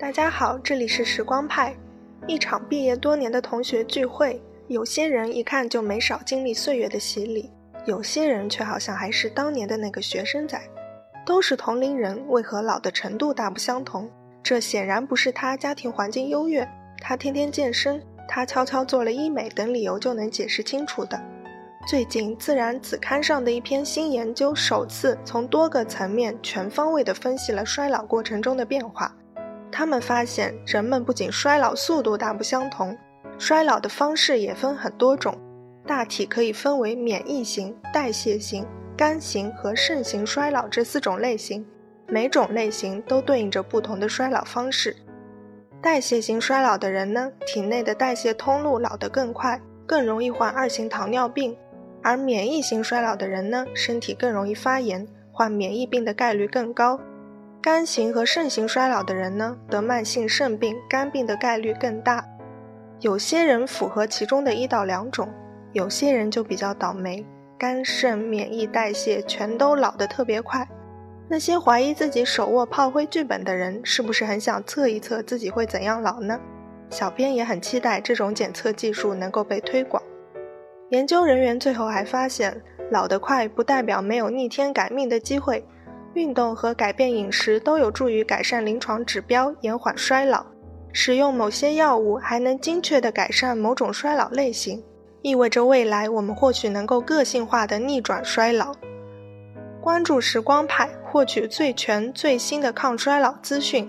大家好，这里是时光派。一场毕业多年的同学聚会，有些人一看就没少经历岁月的洗礼，有些人却好像还是当年的那个学生仔。都是同龄人，为何老的程度大不相同？这显然不是他家庭环境优越，他天天健身，他悄悄做了医美等理由就能解释清楚的。最近，《自然》子刊上的一篇新研究，首次从多个层面全方位地分析了衰老过程中的变化。他们发现，人们不仅衰老速度大不相同，衰老的方式也分很多种，大体可以分为免疫型、代谢型、肝型和肾型衰老这四种类型。每种类型都对应着不同的衰老方式。代谢型衰老的人呢，体内的代谢通路老得更快，更容易患二型糖尿病。而免疫型衰老的人呢，身体更容易发炎，患免疫病的概率更高。肝型和肾型衰老的人呢，得慢性肾病、肝病的概率更大。有些人符合其中的一到两种，有些人就比较倒霉，肝肾免疫代谢全都老得特别快。那些怀疑自己手握炮灰剧本的人，是不是很想测一测自己会怎样老呢？小编也很期待这种检测技术能够被推广。研究人员最后还发现，老得快不代表没有逆天改命的机会。运动和改变饮食都有助于改善临床指标，延缓衰老。使用某些药物还能精确地改善某种衰老类型，意味着未来我们或许能够个性化地逆转衰老。关注时光派，获取最全最新的抗衰老资讯。